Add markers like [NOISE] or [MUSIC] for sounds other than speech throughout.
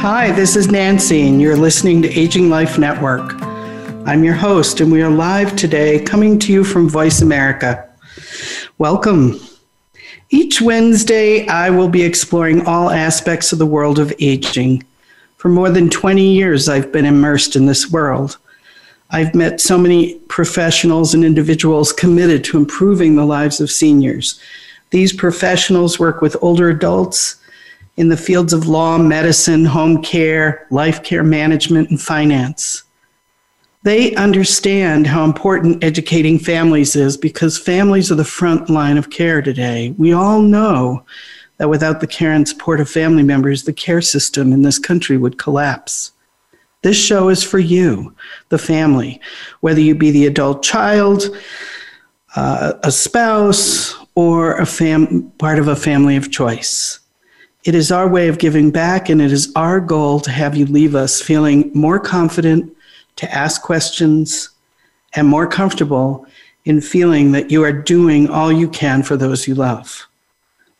Hi, this is Nancy, and you're listening to Aging Life Network. I'm your host, and we are live today coming to you from Voice America. Welcome. Each Wednesday, I will be exploring all aspects of the world of aging. For more than 20 years, I've been immersed in this world. I've met so many professionals and individuals committed to improving the lives of seniors. These professionals work with older adults in the fields of law, medicine, home care, life care management, and finance. They understand how important educating families is because families are the front line of care today. We all know that without the care and support of family members, the care system in this country would collapse. This show is for you, the family, whether you be the adult child, uh, a spouse, or a fam- part of a family of choice. It is our way of giving back, and it is our goal to have you leave us feeling more confident to ask questions and more comfortable in feeling that you are doing all you can for those you love.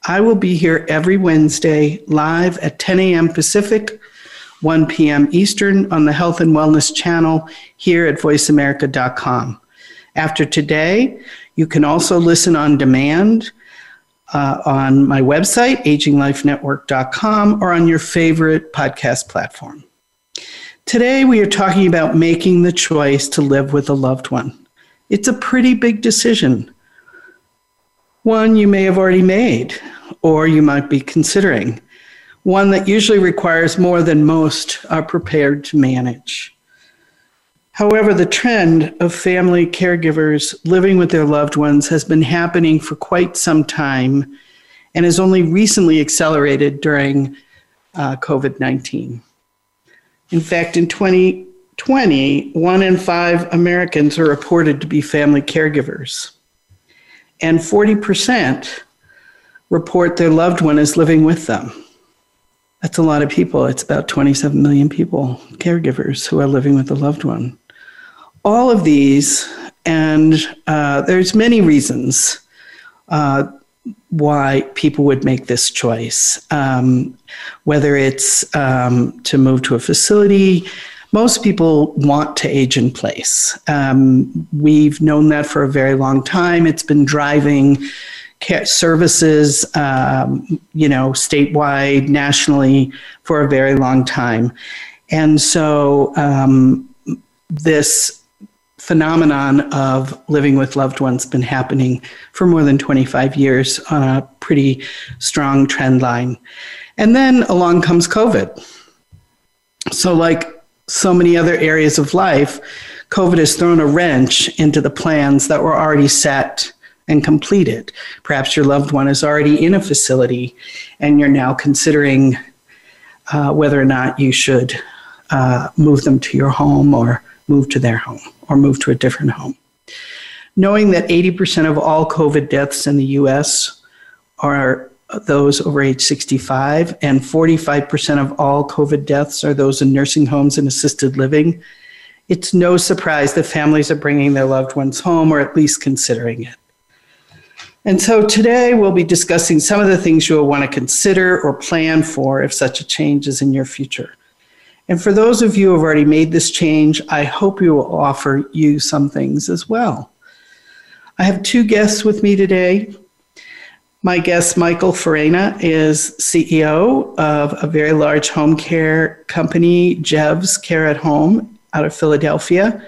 I will be here every Wednesday live at 10 a.m. Pacific, 1 p.m. Eastern on the Health and Wellness channel here at voiceamerica.com. After today, you can also listen on demand uh, on my website, aginglifenetwork.com, or on your favorite podcast platform. Today, we are talking about making the choice to live with a loved one. It's a pretty big decision, one you may have already made, or you might be considering, one that usually requires more than most are prepared to manage. However, the trend of family caregivers living with their loved ones has been happening for quite some time and has only recently accelerated during uh, COVID 19. In fact, in 2020, one in five Americans are reported to be family caregivers, and 40% report their loved one is living with them. That's a lot of people. It's about 27 million people, caregivers, who are living with a loved one all of these, and uh, there's many reasons uh, why people would make this choice. Um, whether it's um, to move to a facility, most people want to age in place. Um, we've known that for a very long time. It's been driving services, um, you know, statewide, nationally for a very long time. And so um, this phenomenon of living with loved ones been happening for more than 25 years on a pretty strong trend line. And then along comes COVID. So, like so many other areas of life, COVID has thrown a wrench into the plans that were already set and completed. Perhaps your loved one is already in a facility and you're now considering uh, whether or not you should uh, move them to your home or move to their home or move to a different home. Knowing that 80% of all COVID deaths in the US are those over age 65, and 45% of all COVID deaths are those in nursing homes and assisted living, it's no surprise that families are bringing their loved ones home or at least considering it. And so today we'll be discussing some of the things you will want to consider or plan for if such a change is in your future. And for those of you who have already made this change, I hope we will offer you some things as well. I have two guests with me today. My guest, Michael Farina, is CEO of a very large home care company, JEVS Care at Home, out of Philadelphia.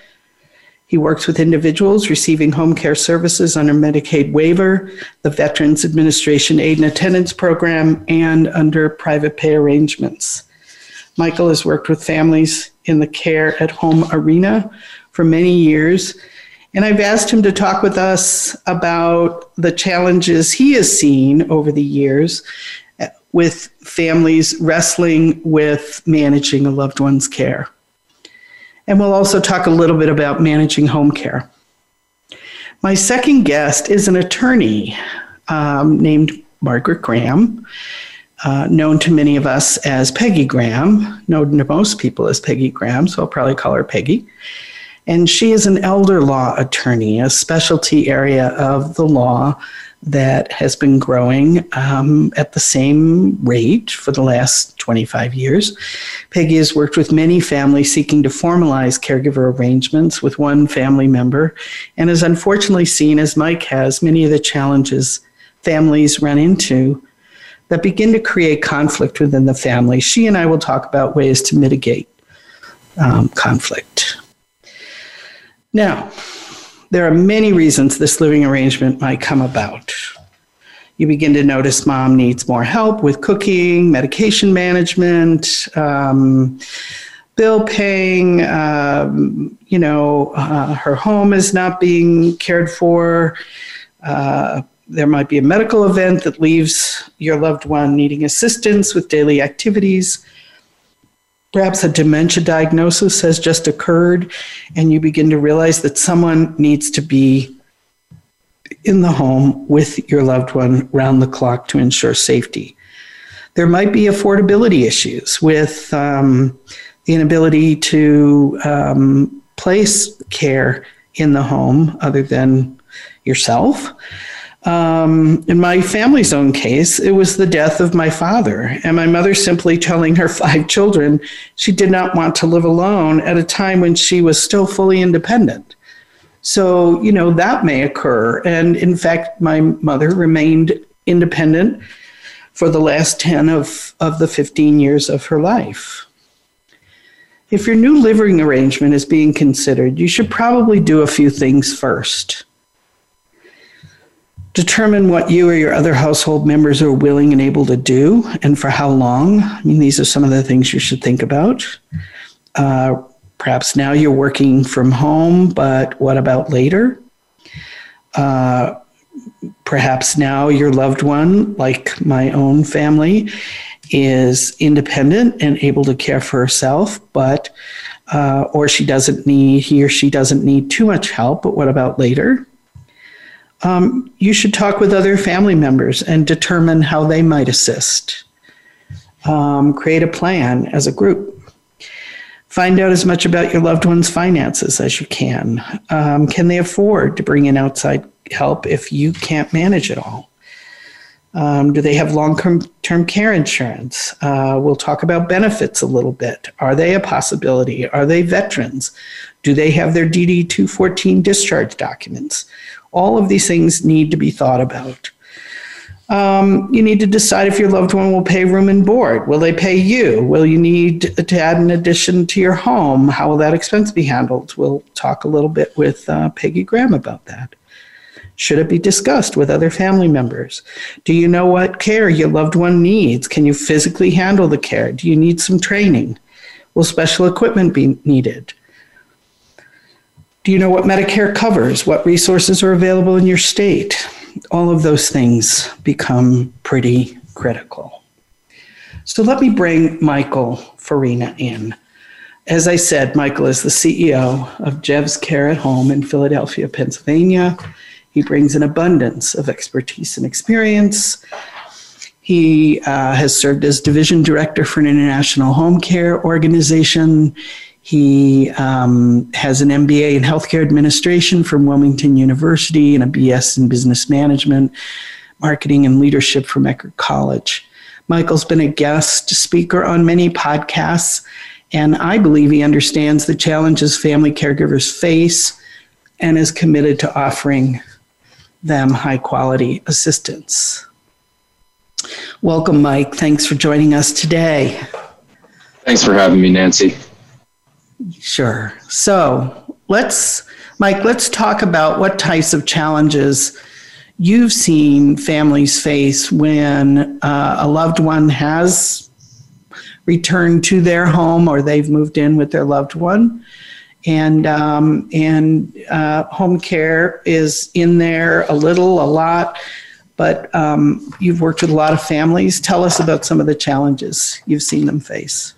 He works with individuals receiving home care services under Medicaid waiver, the Veterans Administration Aid and Attendance Program, and under private pay arrangements. Michael has worked with families in the care at home arena for many years. And I've asked him to talk with us about the challenges he has seen over the years with families wrestling with managing a loved one's care. And we'll also talk a little bit about managing home care. My second guest is an attorney um, named Margaret Graham, uh, known to many of us as Peggy Graham, known to most people as Peggy Graham, so I'll probably call her Peggy. And she is an elder law attorney, a specialty area of the law that has been growing um, at the same rate for the last 25 years. Peggy has worked with many families seeking to formalize caregiver arrangements with one family member and has unfortunately seen, as Mike has, many of the challenges families run into that begin to create conflict within the family. She and I will talk about ways to mitigate um, conflict. Now, there are many reasons this living arrangement might come about. You begin to notice mom needs more help with cooking, medication management, um, bill paying. Um, you know, uh, her home is not being cared for. Uh, there might be a medical event that leaves your loved one needing assistance with daily activities. Perhaps a dementia diagnosis has just occurred, and you begin to realize that someone needs to be in the home with your loved one round the clock to ensure safety. There might be affordability issues with um, the inability to um, place care in the home other than yourself. Um, in my family's own case, it was the death of my father, and my mother simply telling her [LAUGHS] five children she did not want to live alone at a time when she was still fully independent. So, you know, that may occur. And in fact, my mother remained independent for the last 10 of, of the 15 years of her life. If your new living arrangement is being considered, you should probably do a few things first. Determine what you or your other household members are willing and able to do and for how long. I mean, these are some of the things you should think about. Uh, perhaps now you're working from home, but what about later? Uh, perhaps now your loved one, like my own family, is independent and able to care for herself, but uh, or she doesn't need he or she doesn't need too much help. But what about later? Um, you should talk with other family members and determine how they might assist. Um, create a plan as a group. Find out as much about your loved one's finances as you can. Um, can they afford to bring in outside help if you can't manage it all? Um, do they have long term care insurance? Uh, we'll talk about benefits a little bit. Are they a possibility? Are they veterans? Do they have their DD 214 discharge documents? All of these things need to be thought about. Um, you need to decide if your loved one will pay room and board. Will they pay you? Will you need to add an addition to your home? How will that expense be handled? We'll talk a little bit with uh, Peggy Graham about that. Should it be discussed with other family members? Do you know what care your loved one needs? Can you physically handle the care? Do you need some training? Will special equipment be needed? Do you know what Medicare covers? What resources are available in your state? All of those things become pretty critical. So let me bring Michael Farina in. As I said, Michael is the CEO of JEVS Care at Home in Philadelphia, Pennsylvania. He brings an abundance of expertise and experience. He uh, has served as division director for an international home care organization. He um, has an MBA in healthcare administration from Wilmington University and a BS in business management, marketing, and leadership from Eckerd College. Michael's been a guest speaker on many podcasts, and I believe he understands the challenges family caregivers face and is committed to offering them high quality assistance. Welcome, Mike. Thanks for joining us today. Thanks for having me, Nancy. Sure. So let's, Mike, let's talk about what types of challenges you've seen families face when uh, a loved one has returned to their home or they've moved in with their loved one. And and uh, home care is in there a little, a lot, but um, you've worked with a lot of families. Tell us about some of the challenges you've seen them face.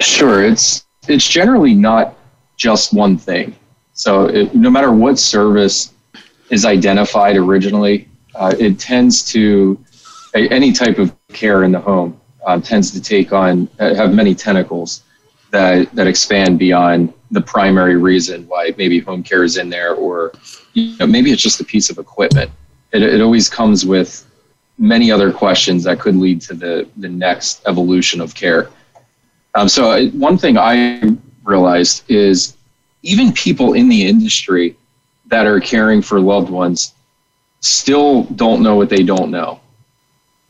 Sure, it's it's generally not just one thing. So it, no matter what service is identified originally, uh, it tends to any type of care in the home uh, tends to take on have many tentacles that that expand beyond the primary reason why maybe home care is in there, or you know, maybe it's just a piece of equipment. It, it always comes with many other questions that could lead to the the next evolution of care. Um, so uh, one thing I realized is even people in the industry that are caring for loved ones still don't know what they don't know.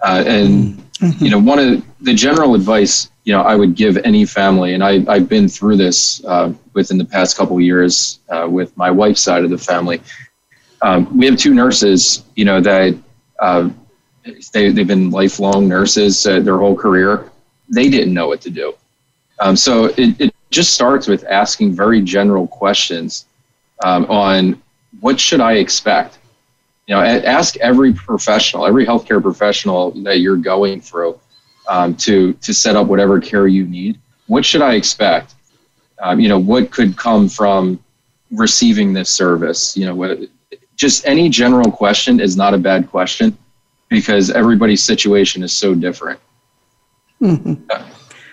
Uh, and mm-hmm. you know, one of the general advice you know I would give any family, and I I've been through this uh, within the past couple years uh, with my wife's side of the family. Um, we have two nurses, you know, that uh, they they've been lifelong nurses uh, their whole career. They didn't know what to do. Um, so it, it just starts with asking very general questions um, on what should I expect. You know, ask every professional, every healthcare professional that you're going through um, to to set up whatever care you need. What should I expect? Um, you know, what could come from receiving this service? You know, what, just any general question is not a bad question because everybody's situation is so different. Mm-hmm.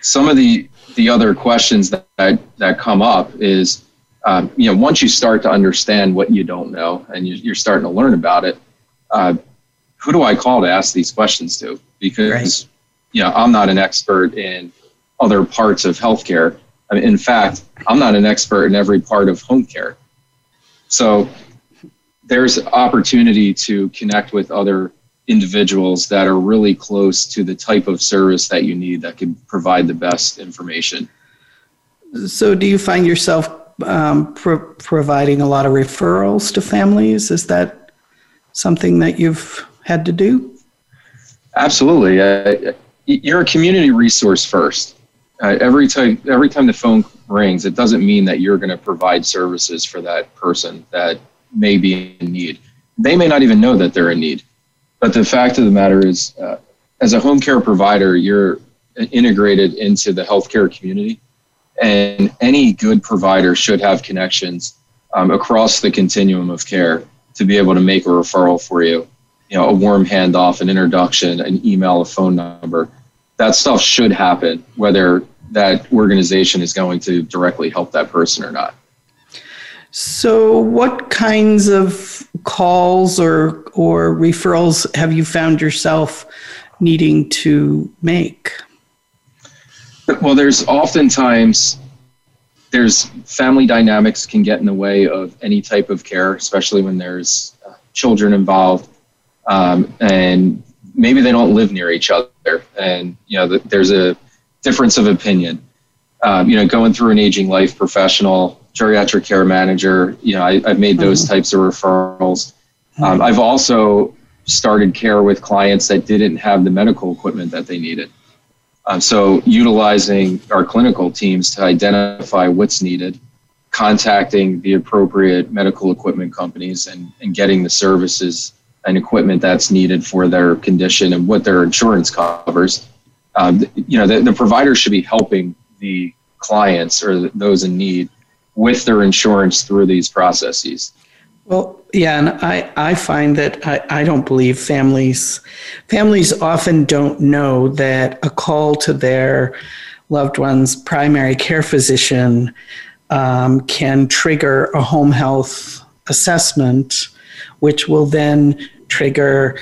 Some of the the other questions that, that, that come up is, um, you know, once you start to understand what you don't know and you, are starting to learn about it, uh, who do I call to ask these questions to? Because, right. you know, I'm not an expert in other parts of healthcare. I mean, in fact, I'm not an expert in every part of home care. So there's opportunity to connect with other individuals that are really close to the type of service that you need that can provide the best information. So, do you find yourself um, pro- providing a lot of referrals to families? Is that something that you've had to do? Absolutely. Uh, you're a community resource first. Uh, every time, every time the phone rings, it doesn't mean that you're going to provide services for that person that may be in need. They may not even know that they're in need but the fact of the matter is, uh, as a home care provider, you're integrated into the healthcare community, and any good provider should have connections um, across the continuum of care to be able to make a referral for you. You know, a warm handoff, an introduction, an email, a phone number. That stuff should happen, whether that organization is going to directly help that person or not. So, what kinds of calls or or referrals have you found yourself needing to make? Well, there's oftentimes there's family dynamics can get in the way of any type of care, especially when there's uh, children involved, um, and maybe they don't live near each other, and you know there's a difference of opinion. Um, you know, going through an aging life professional geriatric care manager. You know, I, have made those mm-hmm. types of referrals. Um, I've also started care with clients that didn't have the medical equipment that they needed. Um, so, utilizing our clinical teams to identify what's needed, contacting the appropriate medical equipment companies, and, and getting the services and equipment that's needed for their condition and what their insurance covers. Um, you know, the, the provider should be helping the clients or those in need with their insurance through these processes. Well, yeah, and I, I find that I, I don't believe families families often don't know that a call to their loved one's primary care physician um, can trigger a home health assessment, which will then trigger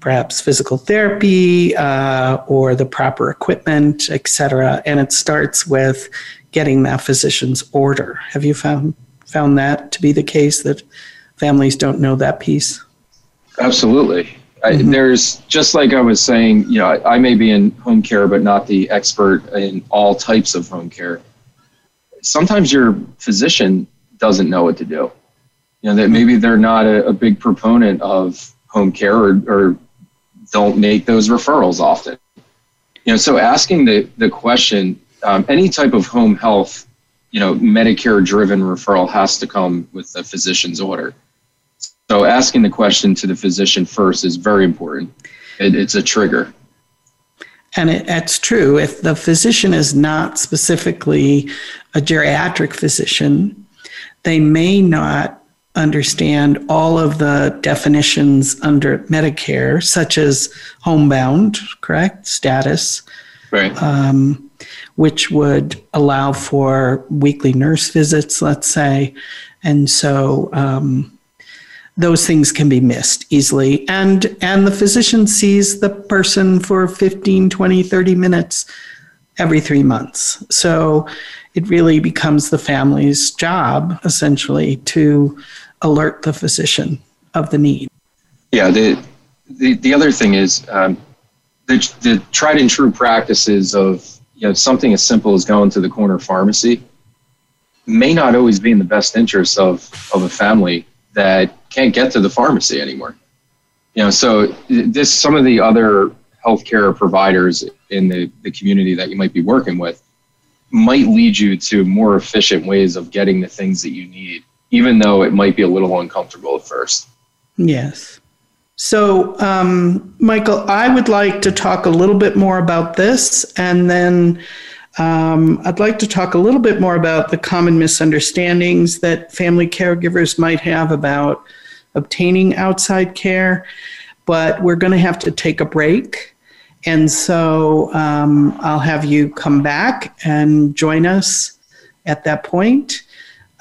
perhaps physical therapy uh, or the proper equipment, et cetera. And it starts with getting that physician's order. Have you found found that to be the case that families don't know that piece? Absolutely. Mm-hmm. There's just like I was saying, you know, I, I may be in home care, but not the expert in all types of home care. Sometimes your physician doesn't know what to do. You know, that maybe they're not a, a big proponent of home care or, or don't make those referrals often. You know, so asking the, the question, um, any type of home health, you know, Medicare driven referral has to come with a physician's order. So asking the question to the physician first is very important. It, it's a trigger. And it, it's true. If the physician is not specifically a geriatric physician, they may not understand all of the definitions under Medicare, such as homebound, correct, status, right. Um, which would allow for weekly nurse visits, let's say. And so um, those things can be missed easily. And and the physician sees the person for 15 20 30 minutes every 3 months. So it really becomes the family's job essentially to alert the physician of the need. Yeah the the, the other thing is um, the, the tried and true practices of you know something as simple as going to the corner pharmacy may not always be in the best interest of of a family that can't get to the pharmacy anymore. You know, so this some of the other healthcare providers in the, the community that you might be working with might lead you to more efficient ways of getting the things that you need, even though it might be a little uncomfortable at first. Yes. So, um, Michael, I would like to talk a little bit more about this, and then um, I'd like to talk a little bit more about the common misunderstandings that family caregivers might have about obtaining outside care, but we're going to have to take a break. And so um, I'll have you come back and join us at that point.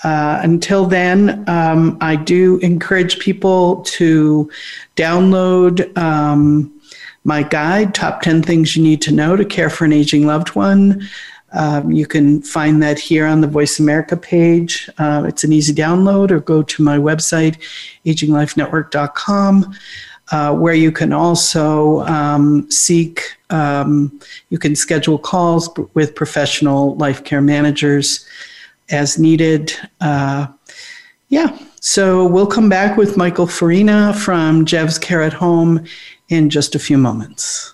Uh, until then, um, I do encourage people to download um, my guide, Top 10 Things You Need to Know to Care for an Aging Loved One. Um, you can find that here on the Voice America page. Uh, it's an easy download, or go to my website, aginglifenetwork.com, uh, where you can also um, seek, um, you can schedule calls with professional life care managers as needed. Uh, yeah, so we'll come back with Michael Farina from JEVS Care at Home in just a few moments.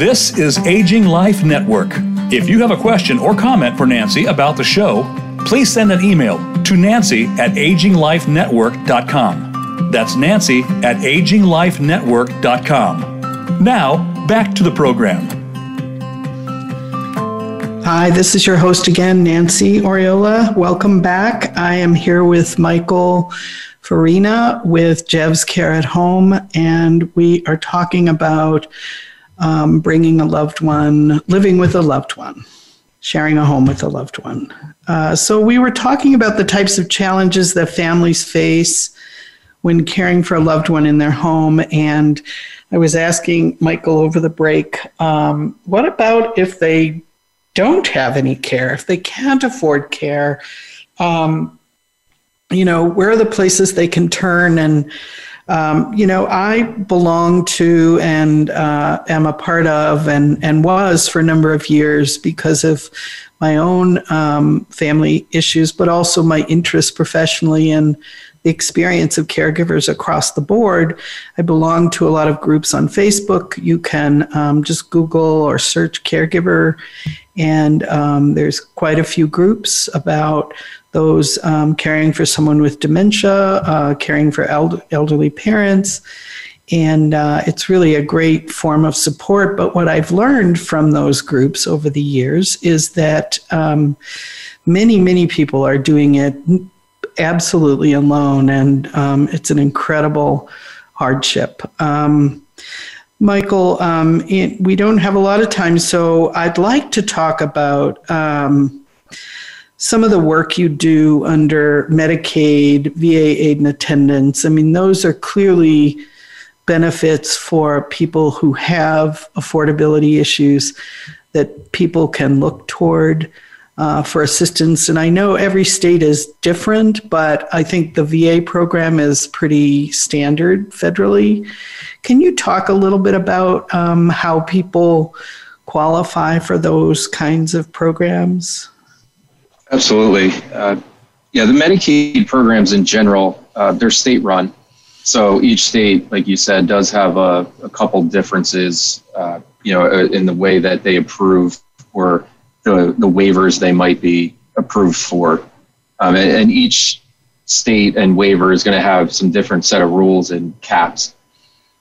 This is Aging Life Network. If you have a question or comment for Nancy about the show, please send an email to nancy at aginglifenetwork.com. That's nancy at aginglifenetwork.com. Now, back to the program. Hi, this is your host again, Nancy Oriola. Welcome back. I am here with Michael Farina with JEVS Care at Home, and we are talking about um, bringing a loved one, living with a loved one, sharing a home with a loved one. Uh, so, we were talking about the types of challenges that families face when caring for a loved one in their home. And I was asking Michael over the break um, what about if they don't have any care, if they can't afford care? Um, you know, where are the places they can turn and Um, you know, I belong to and uh, am a part of and, and was for a number of years because of my own um, family issues, but also my interest professionally in the experience of caregivers across the board. I belong to a lot of groups on Facebook. You can um, just Google or search caregiver, and um, there's quite a few groups about those um, caring for someone with dementia, uh, caring for eld- elderly parents. And uh, it's really a great form of support. But what I've learned from those groups over the years is that um, many, many people are doing it absolutely alone, and um, it's an incredible hardship. Um, Michael, um, it, we don't have a lot of time, so I'd like to talk about um, some of the work you do under Medicaid, VA aid and attendance. I mean, those are clearly benefits for people who have affordability issues that people can look toward uh, for assistance. And I know every state is different, but I think the VA program is pretty standard federally. Can you talk a little bit about um, how people qualify for those kinds of programs? Absolutely. Uh, yeah, the Medicaid programs in general, uh, they're state run. So each state, like you said, does have a, a couple differences, uh, you know, uh, in the way that they approve or the, the waivers they might be approved for. Um, and, and, each state and waiver is going to have some different set of rules and caps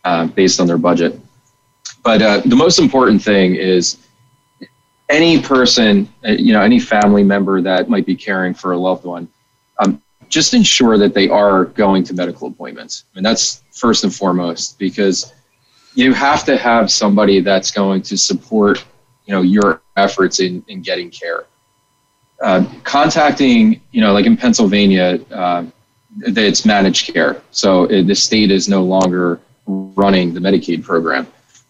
uh, based on their budget. But uh, the most important thing is any person, uh, you know, any family member that might be caring for a loved one, um, just ensure that they are going to medical appointments. I mean, that's first and foremost because you have to have somebody that's going to support, you know, your efforts in, in getting care. Uh, contacting, you know, like in Pennsylvania, uh, it's managed care. So it, the state is no longer running the Medicaid program.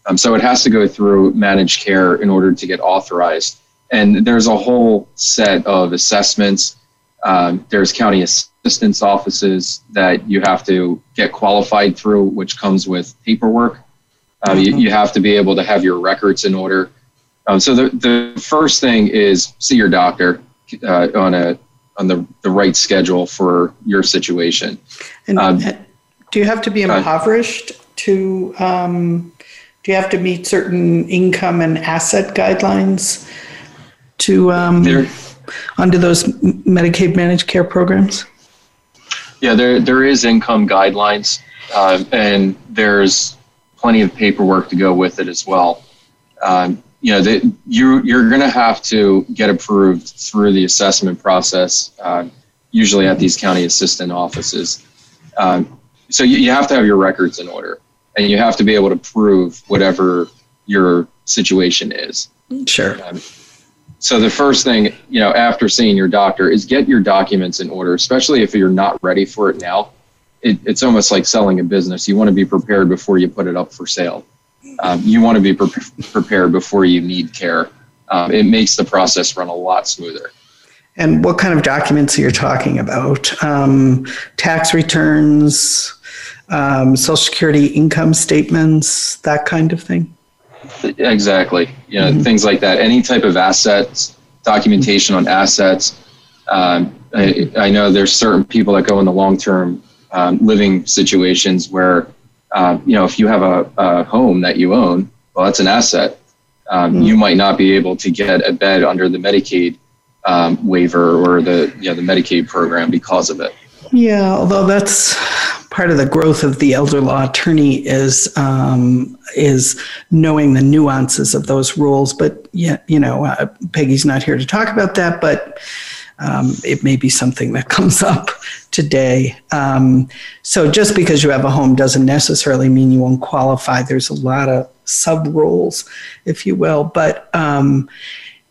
Um, so it has to go through managed care in order to get authorized. And there's a whole set of assessments. Um, there's county assistance offices that you have to get qualified through, which comes with paperwork. Uh, mm-hmm. you, you, have to be able to have your records in order. Um, so the, the first thing is see your doctor uh, on a on the, the right schedule for your situation. And um, do you have to be impoverished to um, do you have to meet certain income and asset guidelines to um, under those Medicaid managed care programs? Yeah, there there is income guidelines, uh, and there's plenty of paperwork to go with it as well. Um, you know, that you you're going to have to get approved through the assessment process, uh, usually at these county assistant offices. Um, so you, you have to have your records in order and you have to be able to prove whatever your situation is. Sure. Um, so the first thing, you know, after seeing your doctor is get your documents in order, especially if you're not ready for it now. It, it's almost like selling a business. You want to be prepared before you put it up for sale. Um, you want to be pre- prepared before you need care. Um, it makes the process run a lot smoother. And what kind of documents are you talking about? Um, tax returns, um, Social Security income statements, that kind of thing? Exactly. You know, mm-hmm. things like that. Any type of assets, documentation on assets. Um, I, I, know there's certain people that go in the long term um, living situations where, uh, you know, if you have a, a, home that you own, well, that's an asset. Um, mm-hmm. You might not be able to get a bed under the Medicaid um, waiver or the you know, the Medicaid program because of it. Yeah, although that's part of the growth of the elder law attorney is um, is knowing the nuances of those rules. But yeah, you know, uh, Peggy's not here to talk about that, but um, it may be something that [LAUGHS] comes up today. Um, so just because you have a home doesn't necessarily mean you won't qualify. There's a lot of sub rules, if you will, but. Um,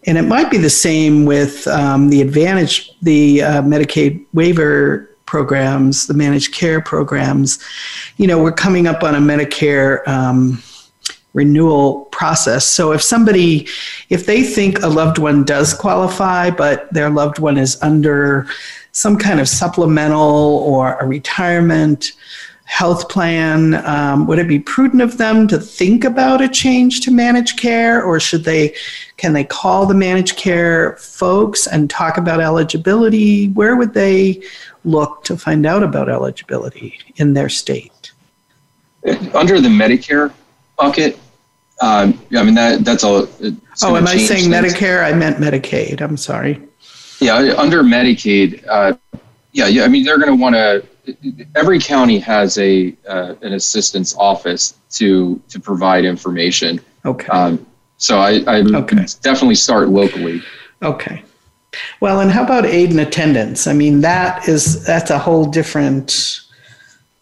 and it might be the same with um, the advantage, the uh, Medicaid waiver programs, the managed care programs. You know, we're coming up on a Medicare um, renewal process. So if somebody, if they think a loved one does qualify, but their loved one is under some kind of supplemental or a retirement, health plan, um, would it be prudent of them to think about a change to managed care, or should they? Can they call the managed care folks and talk about eligibility? Where would they look to find out about eligibility in their state? Under the Medicare bucket, um, I mean that that's all. Oh, am I saying things. Medicare? I meant Medicaid. I'm sorry. Yeah, under Medicaid, uh, yeah, yeah. I mean, they're going to want to every county has a uh, an assistance office to to provide information. Okay. Um, so I, I okay. definitely start locally. Okay. Well, and how about aid and attendance? I mean, that is that's a whole different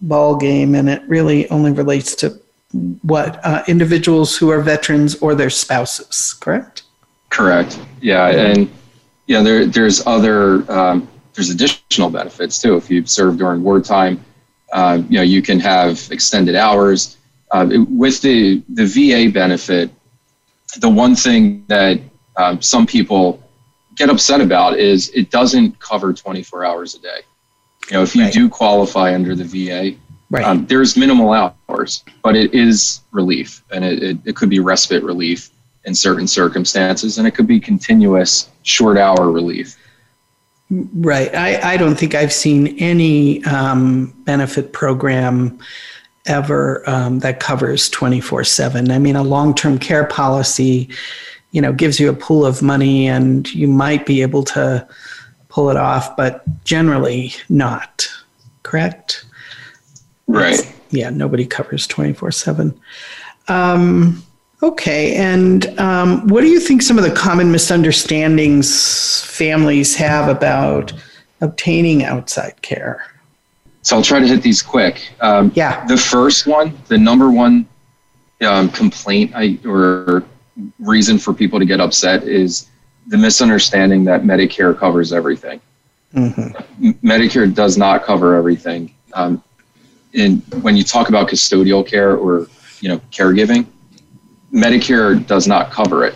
ball game, and it really only relates to what uh, individuals who are veterans or their spouses. Correct. Correct. Yeah, and yeah, there there's other um, there's additional benefits too. If you serve during wartime, uh, you know you can have extended hours. Uh, with the the VA benefit, the one thing that um, some people get upset about is it doesn't cover 24 hours a day. You know, if you right. do qualify under the VA, right. um, there's minimal hours, but it is relief, and it, it, it could be respite relief in certain circumstances, and it could be continuous short hour relief. Right. I, I don't think I've seen any um, benefit program ever um, that covers 24 7. I mean, a long term care policy, you know, gives you a pool of money and you might be able to pull it off, but generally not. Correct? Right. yeah, nobody covers 24 7. Um, Okay, and um, what do you think some of the common misunderstandings families have about obtaining outside care? So I'll try to hit these quick. Um, yeah. The first one, the number one um, complaint I, or reason for people to get upset is the misunderstanding that Medicare covers everything. Mm-hmm. Medicare does not cover everything. Um, and when you talk about custodial care or you know caregiving, Medicare does not cover it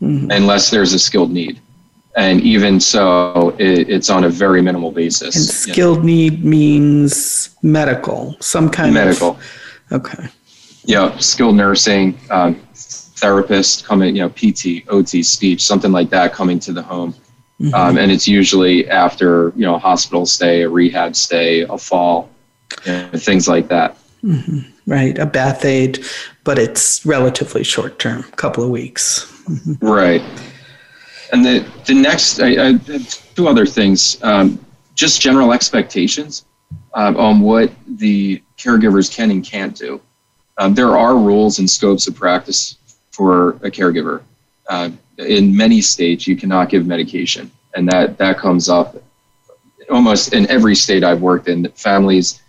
mm-hmm. unless there's a skilled need. And even so, it, it's on a very minimal basis. And skilled you know. need means medical, some kind medical. of medical. Okay. Yeah, skilled nursing, um, therapist coming, you know, PT, OT, speech, something like that coming to the home. Mm-hmm. Um, and it's usually after, you know, a hospital stay, a rehab stay, a fall, you know, things like that. Mm-hmm. Right, a bath aid, but it's relatively short term, couple of weeks. Mm-hmm. Right. And the the next, I, I two other things. Um, just general expectations um, on what the caregivers can and can't do. Um, there are rules and scopes of practice for a caregiver. Uh, in many states, you cannot give medication, and that that comes up almost in every state I've worked in. Families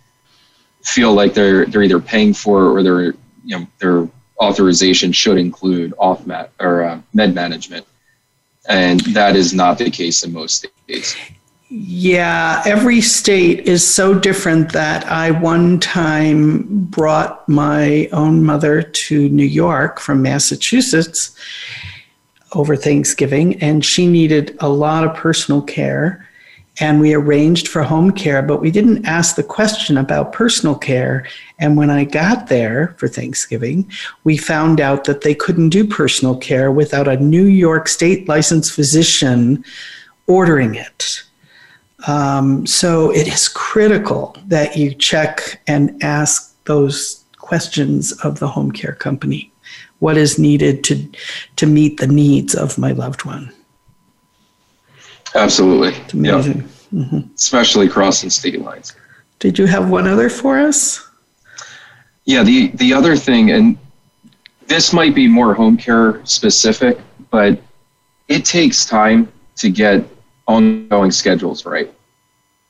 feel like they're they're either paying for or their you know their authorization should include off mat or uh, med management, and that is not the case in most states. Yeah, every state is so different that I one time brought my own mother to New York from Massachusetts over Thanksgiving, and she needed a lot of personal care and we arranged for home care, but we didn't ask the question about personal care. And when I got there for Thanksgiving, we found out that they couldn't do personal care without a New York state licensed physician ordering it. Um, so it is critical that you check and ask those questions of the home care company. What is needed to, to meet the needs of my loved one? Absolutely. It's amazing. Mm-hmm. Especially crossing state lines. Did you have one other for us? Yeah, the, the other thing, and this might be more home care specific, but it takes time to get ongoing schedules right.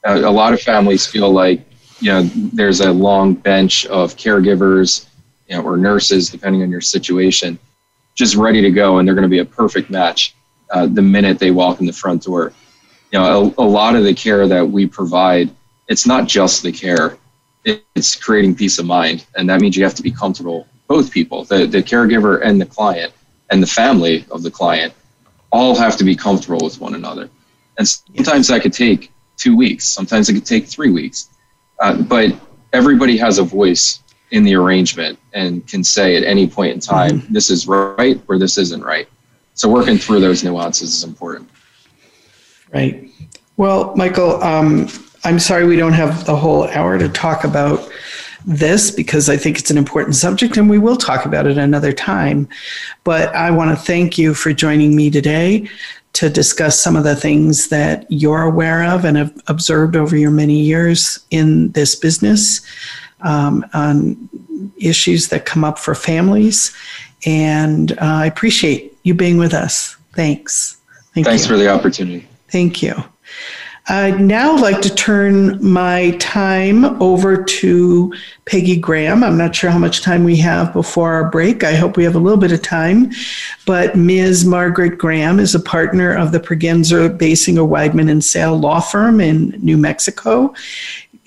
Uh, a lot of families feel like you know there's a long bench of caregivers you know, or nurses, depending on your situation, just ready to go, and they're going to be a perfect match uh, the minute they walk in the front door. You know, a, a, lot of the care that we provide, it's not just the care; it's creating peace of mind, and that means you have to be comfortable. Both people, the the caregiver and the client, and the family of the client, all have to be comfortable with one another. And sometimes that could take two weeks. Sometimes it could take three weeks. Uh, but everybody has a voice in the arrangement and can say at any point in time, mm-hmm. this is right or this isn't right. So working through those nuances is important. Right. Well, Michael, um, I'm sorry we don't have the whole hour to talk about this because I think it's an important subject and we will talk about it another time. But I want to thank you for joining me today to discuss some of the things that you're aware of and have observed over your many years in this business um, on issues that come up for families. And uh, I appreciate you being with us. Thanks. Thank Thanks you. for the opportunity. Thank you. I'd now like to turn my time over to Peggy Graham. I'm not sure how much time we have before our break. I hope we have a little bit of time. But Ms. Margaret Graham is a partner of the Pregenzer, Baysinger, Wideman, and Sale law firm in New Mexico.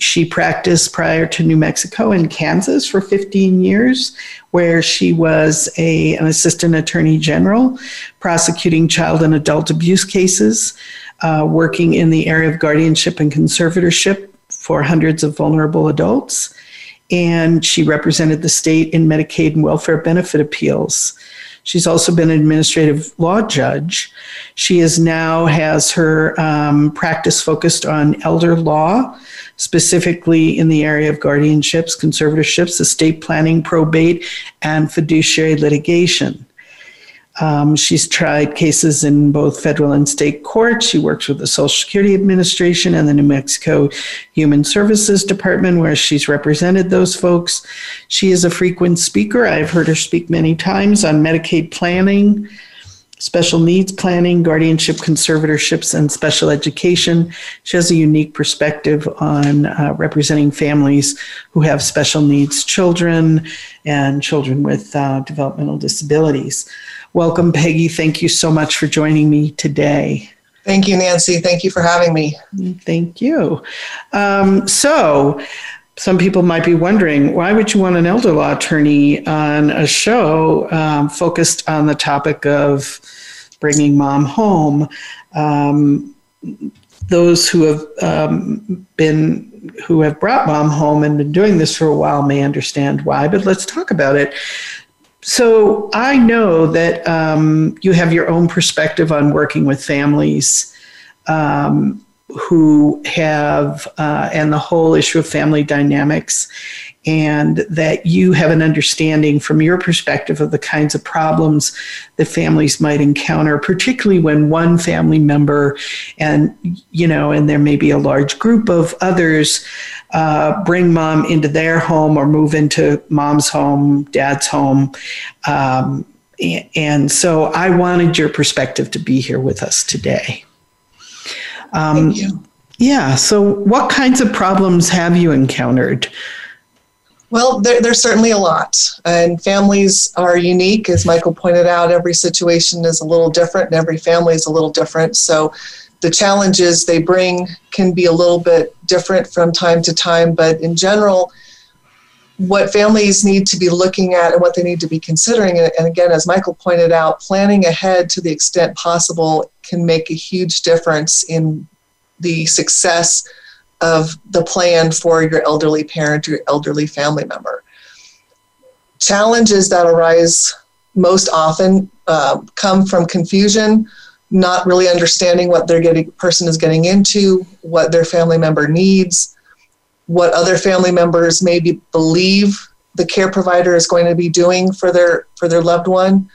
She practiced prior to New Mexico in Kansas for 15 years, where she was a, an assistant attorney general prosecuting child and adult abuse cases, uh, working in the area of guardianship and conservatorship for hundreds of vulnerable adults. And she represented the state in Medicaid and welfare benefit appeals. She's also been an administrative law judge. She is now has her um, practice focused on elder law, specifically in the area of guardianships, conservatorships, estate planning, probate, and fiduciary litigation. Um, she's tried cases in both federal and state courts. She works with the Social Security Administration and the New Mexico Human Services Department, where she's represented those folks. She is a frequent speaker. I've heard her speak many times on Medicaid planning, special needs planning, guardianship conservatorships, and special education. She has a unique perspective on uh, representing families who have special needs children and children with uh, developmental disabilities. Welcome, Peggy. Thank you so much for joining me today. Thank you, Nancy. Thank you for having me. Thank you. Um, so, some people might be wondering why would you want an elder law attorney on a show um, focused on the topic of bringing mom home? Um, those who have um, been who have brought mom home and been doing this for a while may understand why, but let's talk about it. So I know that um, you have your own perspective on working with families um, who have, uh, and the whole issue of family dynamics, and that you have an understanding from your perspective of the kinds of problems that families might encounter, particularly when one family member and, you know, and there may be a large group of others uh, bring mom into their home or move into mom's home, dad's home. Um, and so I wanted your perspective to be here with us today. Um, Thank you. Yeah. So, what kinds of problems have you encountered? Well, there, there's certainly a lot, and families are unique. As Michael pointed out, every situation is a little different, and every family is a little different. So, the challenges they bring can be a little bit different from time to time, but in general, what families need to be looking at and what they need to be considering, and again, as Michael pointed out, planning ahead to the extent possible can make a huge difference in the success of the plan for your elderly parent, or elderly family member. Challenges that arise most often uh, come from confusion not really understanding what they're getting person is getting into, what their family member needs, what other family members maybe believe the care provider is going to be doing for their for their loved one,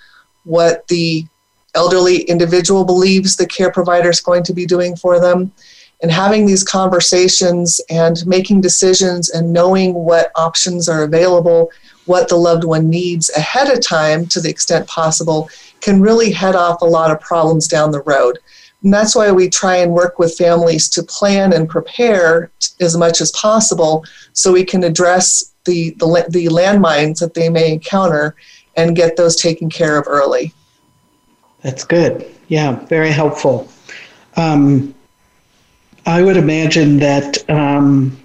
what the elderly individual believes the care provider is going to be doing for them and having these conversations and making decisions and knowing what options are available, what the loved one needs ahead of time to the extent possible can really head off a lot of problems down the road. And that's why we try and work with families to plan and prepare as much as possible so we can address the, the, the landmines that they may encounter and get those taken care of early. That's good. Yeah, very helpful. Um, I would imagine that um,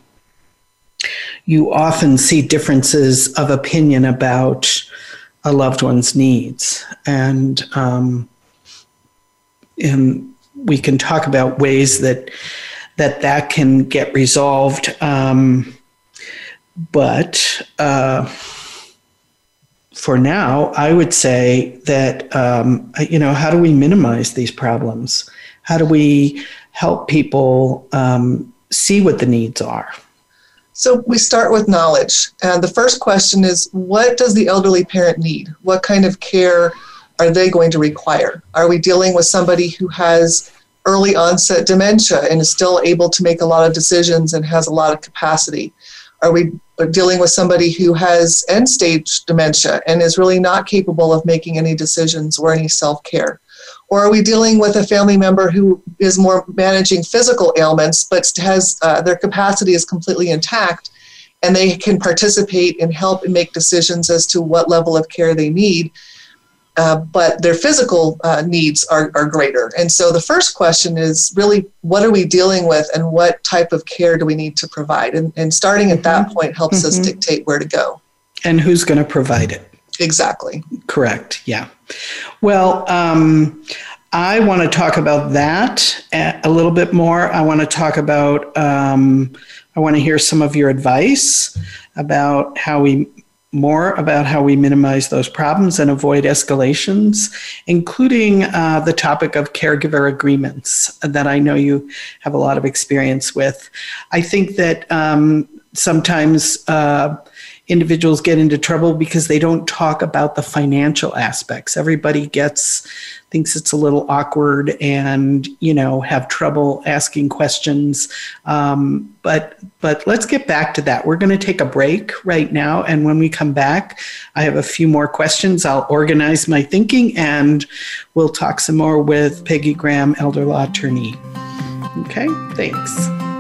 you often see differences of opinion about a loved one's needs. And, um, and we can talk about ways that that that can get resolved. Um, but uh, for now, I would say that, um, you know, how do we minimize these problems? How do we help people um, see what the needs are? So we start with knowledge. And the first question is what does the elderly parent need? What kind of care are they going to require? Are we dealing with somebody who has early onset dementia and is still able to make a lot of decisions and has a lot of capacity? Are we dealing with somebody who has end stage dementia and is really not capable of making any decisions or any self care? Or are we dealing with a family member who is more managing physical ailments but has uh, their capacity is completely intact and they can participate and help and make decisions as to what level of care they need? Uh, but their physical uh, needs are, are greater. And so the first question is really what are we dealing with and what type of care do we need to provide? And, and starting at that mm-hmm. point helps mm-hmm. us dictate where to go. And who's going to provide it? Exactly. Correct. Yeah. Well, um, I want to talk about that a little bit more. I want to talk about, um, I want to hear some of your advice about how we more about how we minimize those problems and avoid escalations, including uh, the topic of caregiver agreements that I know you have a lot of experience with. I think that um, sometimes uh, individuals get into trouble because they don't talk about the financial aspects. Everybody gets thinks it's a little awkward and you know have trouble asking questions. Um, but but let's get back to that. We're going to take a break right now, and when we come back, I have a few more questions. I'll organize my thinking, and we'll talk some more with Peggy Graham, elder law attorney. Okay, thanks.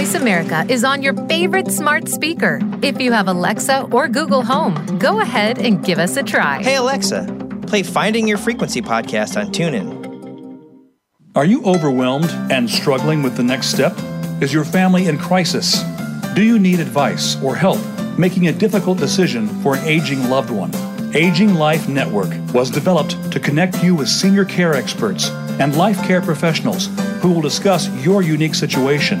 Voice America is on your favorite smart speaker. If you have Alexa or Google Home, go ahead and give us a try. Hey, Alexa, play Finding Your Frequency podcast on TuneIn. Are you overwhelmed and struggling with the next step? Is your family in crisis? Do you need advice or help making a difficult decision for an aging loved one? Aging Life Network was developed to connect you with senior care experts and life care professionals who will discuss your unique situation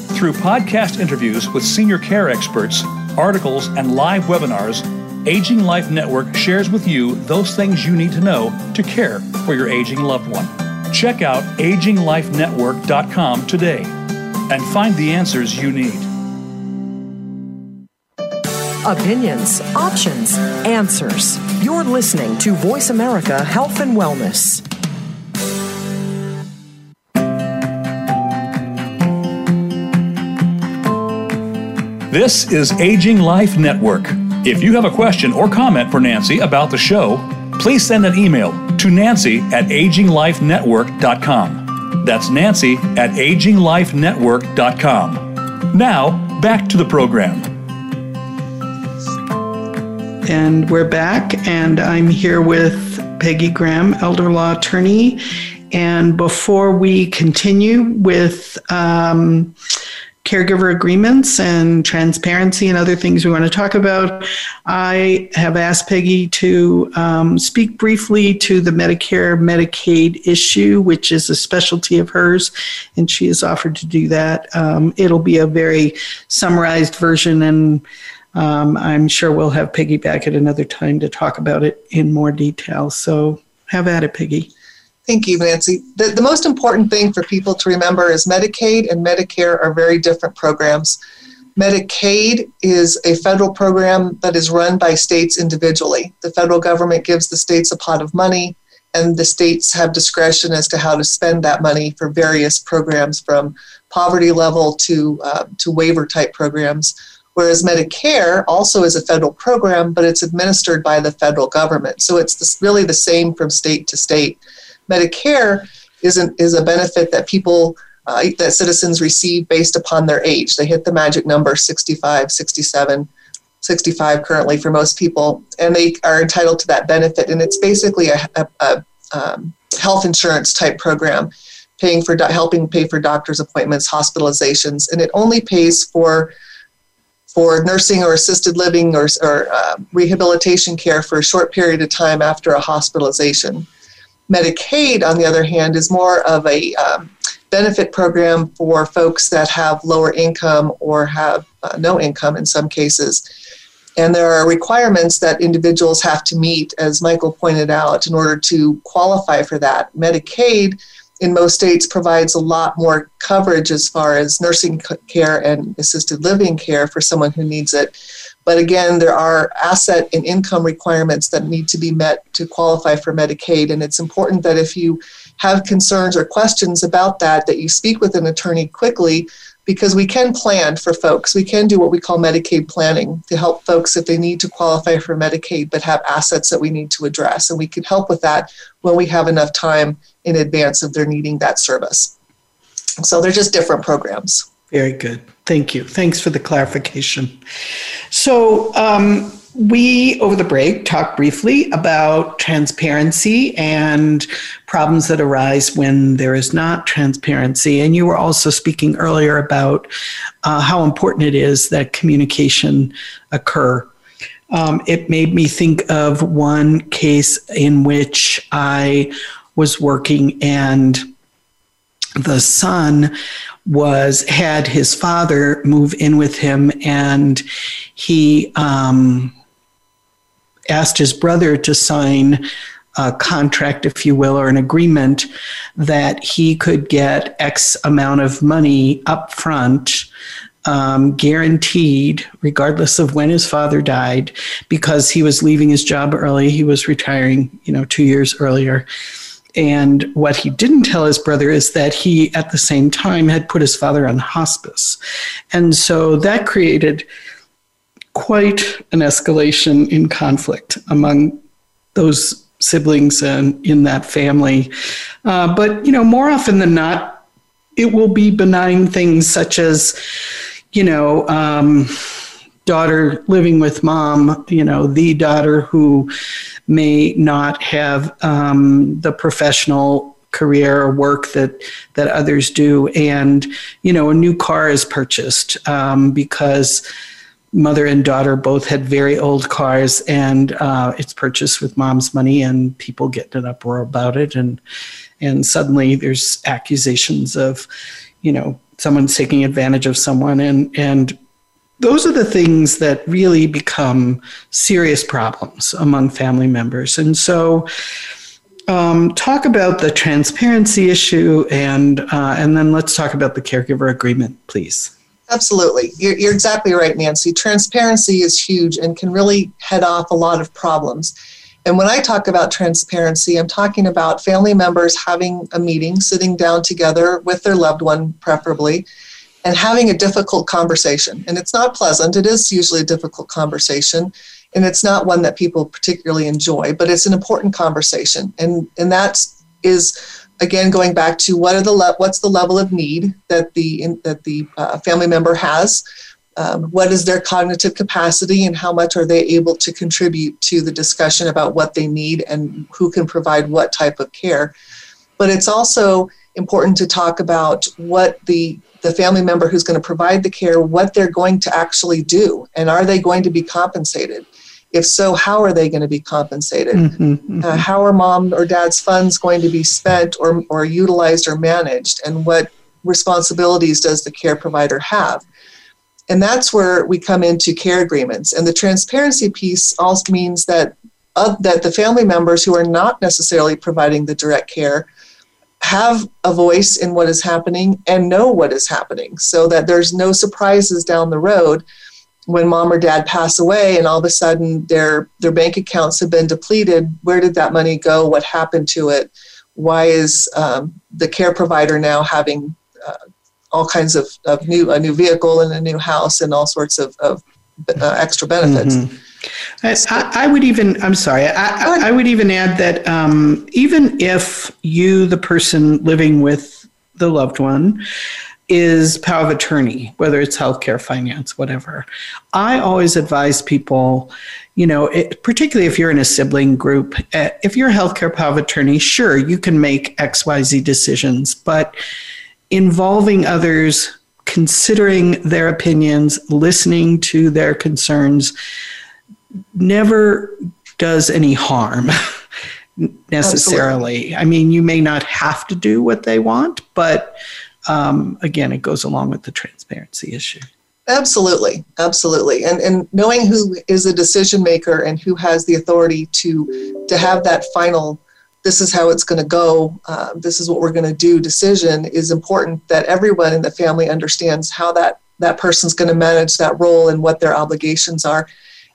Through podcast interviews with senior care experts, articles, and live webinars, Aging Life Network shares with you those things you need to know to care for your aging loved one. Check out aginglifenetwork.com today and find the answers you need. Opinions, options, answers. You're listening to Voice America Health and Wellness. This is Aging Life Network. If you have a question or comment for Nancy about the show, please send an email to nancy at aginglifenetwork.com. That's nancy at aginglifenetwork.com. Now, back to the program. And we're back, and I'm here with Peggy Graham, elder law attorney. And before we continue with um, caregiver agreements and transparency and other things we want to talk about. I have asked Peggy to um, speak briefly to the Medicare Medicaid issue, which is a specialty of hers, and she has offered to do that. Um, it'll be a very summarized version, and um, I'm sure we'll have Peggy back at another time to talk about it in more detail. So have at it, Peggy. Thank you, Nancy. The, the most important thing for people to remember is Medicaid and Medicare are very different programs. Medicaid is a federal program that is run by states individually. The federal government gives the states a pot of money, and the states have discretion as to how to spend that money for various programs from poverty level to, uh, to waiver type programs. Whereas Medicare also is a federal program, but it's administered by the federal government. So it's this, really the same from state to state. Medicare is, an, is a benefit that people, uh, that citizens receive based upon their age. They hit the magic number 65, 67, 65 currently for most people, and they are entitled to that benefit. And it's basically a, a, a um, health insurance type program, paying for helping pay for doctor's appointments, hospitalizations, and it only pays for for nursing or assisted living or, or uh, rehabilitation care for a short period of time after a hospitalization. Medicaid, on the other hand, is more of a um, benefit program for folks that have lower income or have uh, no income in some cases. And there are requirements that individuals have to meet, as Michael pointed out, in order to qualify for that. Medicaid in most states provides a lot more coverage as far as nursing care and assisted living care for someone who needs it. But again, there are asset and income requirements that need to be met to qualify for Medicaid. And it's important that if you have concerns or questions about that, that you speak with an attorney quickly because we can plan for folks. We can do what we call Medicaid planning to help folks if they need to qualify for Medicaid but have assets that we need to address. And we can help with that when we have enough time in advance of their needing that service. So they're just different programs. Very good. Thank you. Thanks for the clarification. So, um, we, over the break, talked briefly about transparency and problems that arise when there is not transparency. And you were also speaking earlier about uh, how important it is that communication occur. Um, it made me think of one case in which I was working and the son was had his father move in with him and he um, asked his brother to sign a contract if you will or an agreement that he could get x amount of money up front um, guaranteed, regardless of when his father died, because he was leaving his job early. He was retiring, you know, two years earlier. And what he didn't tell his brother is that he, at the same time, had put his father on hospice. And so that created quite an escalation in conflict among those siblings and in that family. Uh, but, you know, more often than not, it will be benign things such as, you know, um, daughter living with mom, you know, the daughter who may not have um, the professional career or work that that others do, and you know, a new car is purchased um, because mother and daughter both had very old cars, and uh, it's purchased with mom's money, and people get an uproar about it, and and suddenly there's accusations of, you know, someone's taking advantage of someone, and and those are the things that really become serious problems among family members. And so, um, talk about the transparency issue, and uh, and then let's talk about the caregiver agreement, please. Absolutely, you're, you're exactly right, Nancy. Transparency is huge and can really head off a lot of problems. And when I talk about transparency, I'm talking about family members having a meeting, sitting down together with their loved one, preferably, and having a difficult conversation. And it's not pleasant, it is usually a difficult conversation. And it's not one that people particularly enjoy, but it's an important conversation. And, and that is, again, going back to what are the le- what's the level of need that the, in, that the uh, family member has? Um, what is their cognitive capacity and how much are they able to contribute to the discussion about what they need and who can provide what type of care? But it's also important to talk about what the the family member who's going to provide the care what they're going to actually do and are they going to be compensated? If so how are they going to be compensated? Mm-hmm, mm-hmm. Uh, how are mom or dad's funds going to be spent or, or utilized or managed and what responsibilities does the care provider have? And that's where we come into care agreements. And the transparency piece also means that uh, that the family members who are not necessarily providing the direct care have a voice in what is happening and know what is happening so that there's no surprises down the road when mom or dad pass away and all of a sudden their their bank accounts have been depleted where did that money go what happened to it why is um, the care provider now having uh, all kinds of, of new a new vehicle and a new house and all sorts of, of uh, extra benefits. Mm-hmm. I, I, would even, I'm sorry, I, I would even add that um, even if you, the person living with the loved one, is power of attorney, whether it's healthcare, finance, whatever, I always advise people, you know, it, particularly if you're in a sibling group, uh, if you're a healthcare power of attorney, sure, you can make XYZ decisions, but involving others, considering their opinions, listening to their concerns, never does any harm [LAUGHS] necessarily. Absolutely. I mean, you may not have to do what they want, but um, again, it goes along with the transparency issue. Absolutely, absolutely, and and knowing who is a decision maker and who has the authority to to have that final, this is how it's going to go, uh, this is what we're going to do decision is important. That everyone in the family understands how that that person's going to manage that role and what their obligations are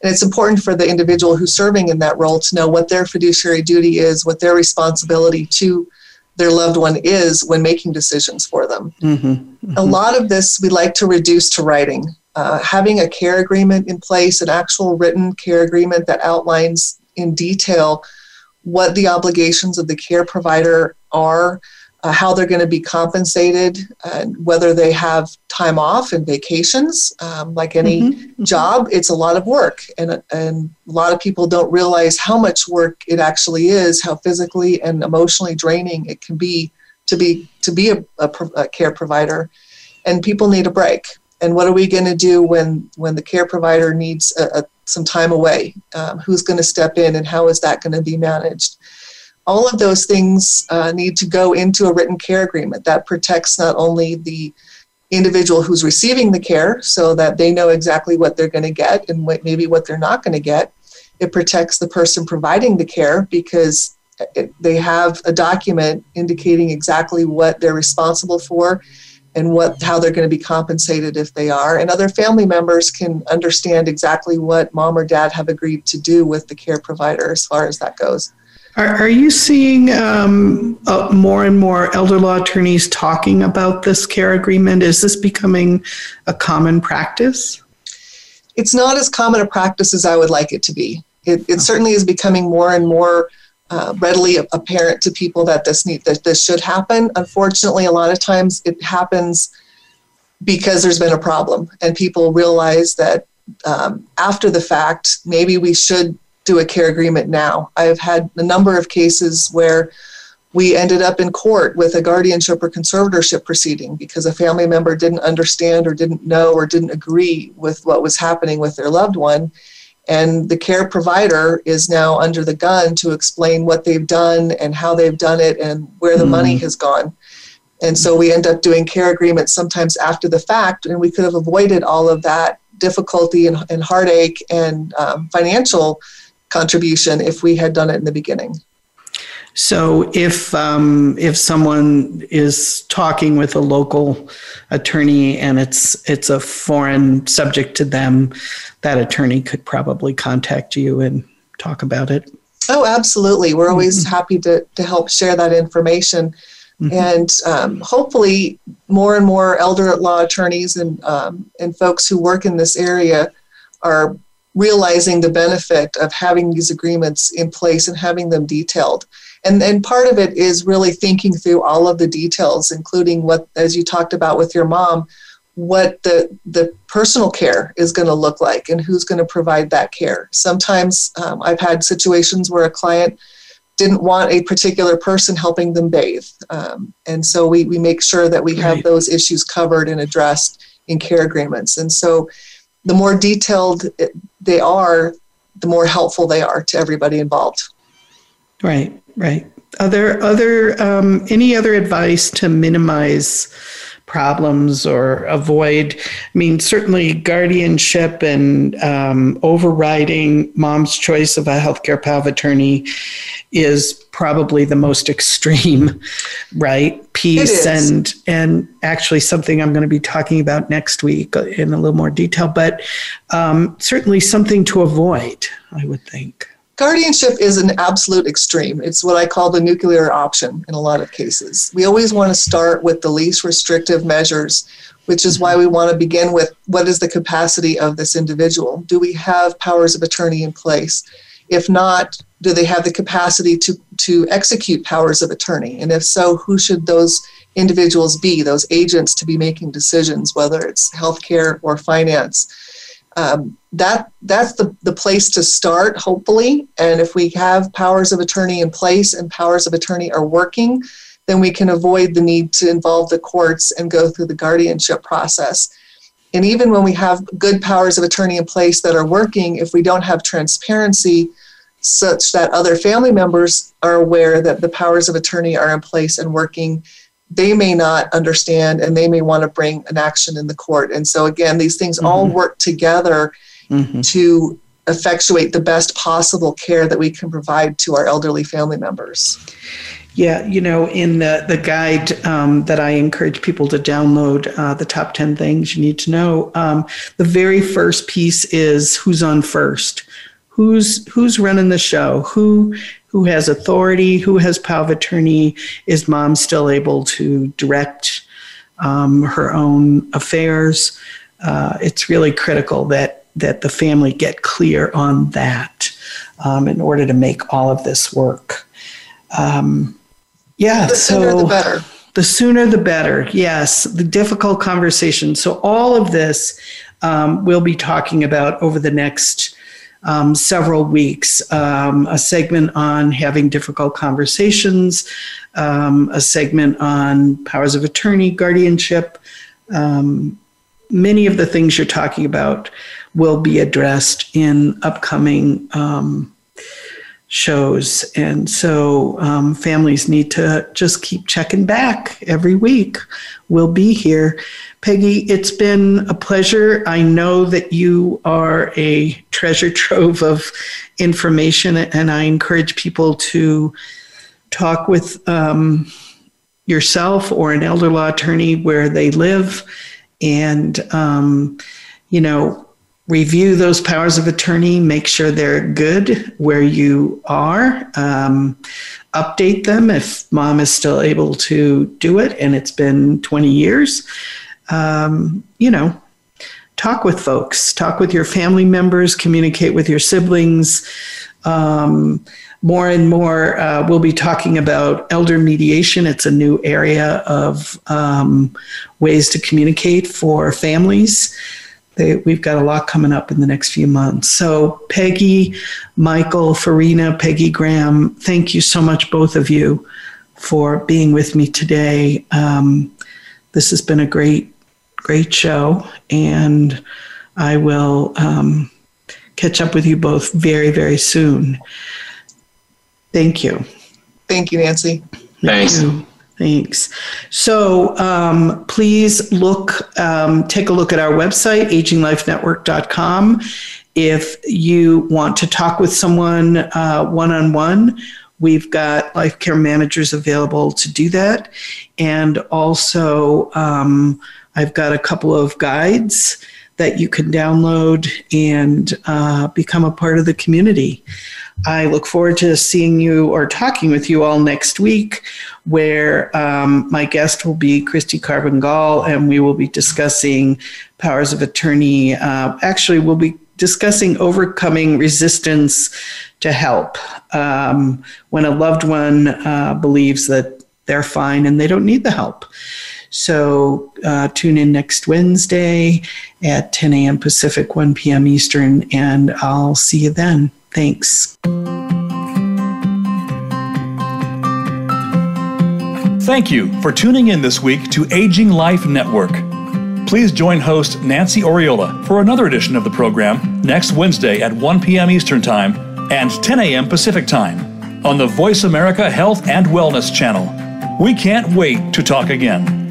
and it's important for the individual who's serving in that role to know what their fiduciary duty is, what their responsibility to their loved one is when making decisions for them. Mm-hmm. Mm-hmm. A lot of this we like to reduce to writing. Uh, having a care agreement in place, an actual written care agreement that outlines in detail what the obligations of the care provider are, uh, how they're going to be compensated, and whether they have time off and vacations. Um, like any mm-hmm. mm-hmm. job, it's a lot of work, and, and a lot of people don't realize how much work it actually is, how physically and emotionally draining it can be to be to be a, a, a care provider, and people need a break. And what are we going to do when when the care provider needs a, some time away? Um, who's going to step in, and how is that going to be managed? All of those things uh, need to go into a written care agreement that protects not only the individual who's receiving the care so that they know exactly what they're going to get and what, maybe what they're not going to get. It protects the person providing the care because it, they have a document indicating exactly what they're responsible for and what how they're going to be compensated if they are and other family members can understand exactly what mom or dad have agreed to do with the care provider as far as that goes are, are you seeing um, uh, more and more elder law attorneys talking about this care agreement? Is this becoming a common practice? It's not as common a practice as I would like it to be. It, it certainly is becoming more and more uh, readily apparent to people that this need that this should happen. Unfortunately, a lot of times it happens because there's been a problem, and people realize that um, after the fact, maybe we should do a care agreement now. I've had a number of cases where we ended up in court with a guardianship or conservatorship proceeding because a family member didn't understand or didn't know or didn't agree with what was happening with their loved one. And the care provider is now under the gun to explain what they've done and how they've done it and where the mm. money has gone. And so we end up doing care agreements sometimes after the fact, and we could have avoided all of that difficulty and, and heartache and um, financial contribution if we had done it in the beginning. So if um, if someone is talking with a local attorney and it's it's a foreign subject to them, that attorney could probably contact you and talk about it. Oh, absolutely. We're always mm-hmm. happy to, to help share that information. Mm-hmm. And um, hopefully, more and more elder law attorneys and, um, and folks who work in this area are realizing the benefit of having these agreements in place and having them detailed. And, and part of it is really thinking through all of the details, including what, as you talked about with your mom, what the, the personal care is going to look like and who's going to provide that care. Sometimes um, I've had situations where a client didn't want a particular person helping them bathe. Um, and so we, we make sure that we have those issues covered and addressed in care agreements. And so the more detailed they are, the more helpful they are to everybody involved. Right, right. Other, other, um, any other advice to minimize problems or avoid? I mean, certainly guardianship and um, overriding mom's choice of a healthcare power of attorney is probably the most [LAUGHS] extreme, right? Piece and and actually something I'm going to be talking about next week in a little more detail, but um, certainly something to avoid, I would think. Guardianship is an absolute extreme. It's what I call the nuclear option in a lot of cases. We always want to start with the least restrictive measures, which is why we want to begin with what is the capacity of this individual? Do we have powers of attorney in place? If not, do they have the capacity to, to execute powers of attorney? And if so, who should those individuals be, those agents to be making decisions, whether it's healthcare or finance? Um, that that's the, the place to start hopefully. And if we have powers of attorney in place and powers of attorney are working then we can avoid the need to involve the courts and go through the guardianship process. And even when we have good powers of attorney in place that are working if we don't have transparency such that other family members are aware that the powers of attorney are in place and working they may not understand and they may want to bring an action in the court. And so, again, these things mm-hmm. all work together mm-hmm. to effectuate the best possible care that we can provide to our elderly family members. Yeah, you know, in the, the guide um, that I encourage people to download, uh, the top 10 things you need to know, um, the very first piece is who's on first. Who's who's running the show? Who who has authority, who has power of attorney, is mom still able to direct um, her own affairs? Uh, it's really critical that that the family get clear on that um, in order to make all of this work. Um, yeah, the so sooner the better. The sooner the better. Yes, the difficult conversation. So all of this um, we'll be talking about over the next um, several weeks um, a segment on having difficult conversations, um, a segment on powers of attorney, guardianship. Um, many of the things you're talking about will be addressed in upcoming um, shows. And so um, families need to just keep checking back every week. We'll be here. Peggy, it's been a pleasure. I know that you are a treasure trove of information, and I encourage people to talk with um, yourself or an elder law attorney where they live and, um, you know, review those powers of attorney, make sure they're good where you are, um, update them if mom is still able to do it and it's been 20 years. Um, you know, talk with folks, talk with your family members, communicate with your siblings. Um, more and more, uh, we'll be talking about elder mediation. It's a new area of um, ways to communicate for families. They, we've got a lot coming up in the next few months. So, Peggy, Michael, Farina, Peggy Graham, thank you so much, both of you, for being with me today. Um, this has been a great, great show, and I will um, catch up with you both very, very soon. Thank you. Thank you, Nancy. Thanks. Thank you. Thanks. So um, please look, um, take a look at our website, aginglifenetwork.com. If you want to talk with someone one on one, we've got life care managers available to do that. And also, um, I've got a couple of guides that you can download and uh, become a part of the community. I look forward to seeing you or talking with you all next week, where um, my guest will be Christy Carbon-Gall, and we will be discussing powers of attorney. Uh, actually, we'll be discussing overcoming resistance to help um, when a loved one uh, believes that they're fine and they don't need the help. So uh, tune in next Wednesday at 10 a.m. Pacific, 1 p.m. Eastern, and I'll see you then. Thanks. Thank you for tuning in this week to Aging Life Network. Please join host Nancy Oriola for another edition of the program next Wednesday at 1 p.m. Eastern Time and 10 a.m. Pacific Time on the Voice America Health and Wellness channel. We can't wait to talk again.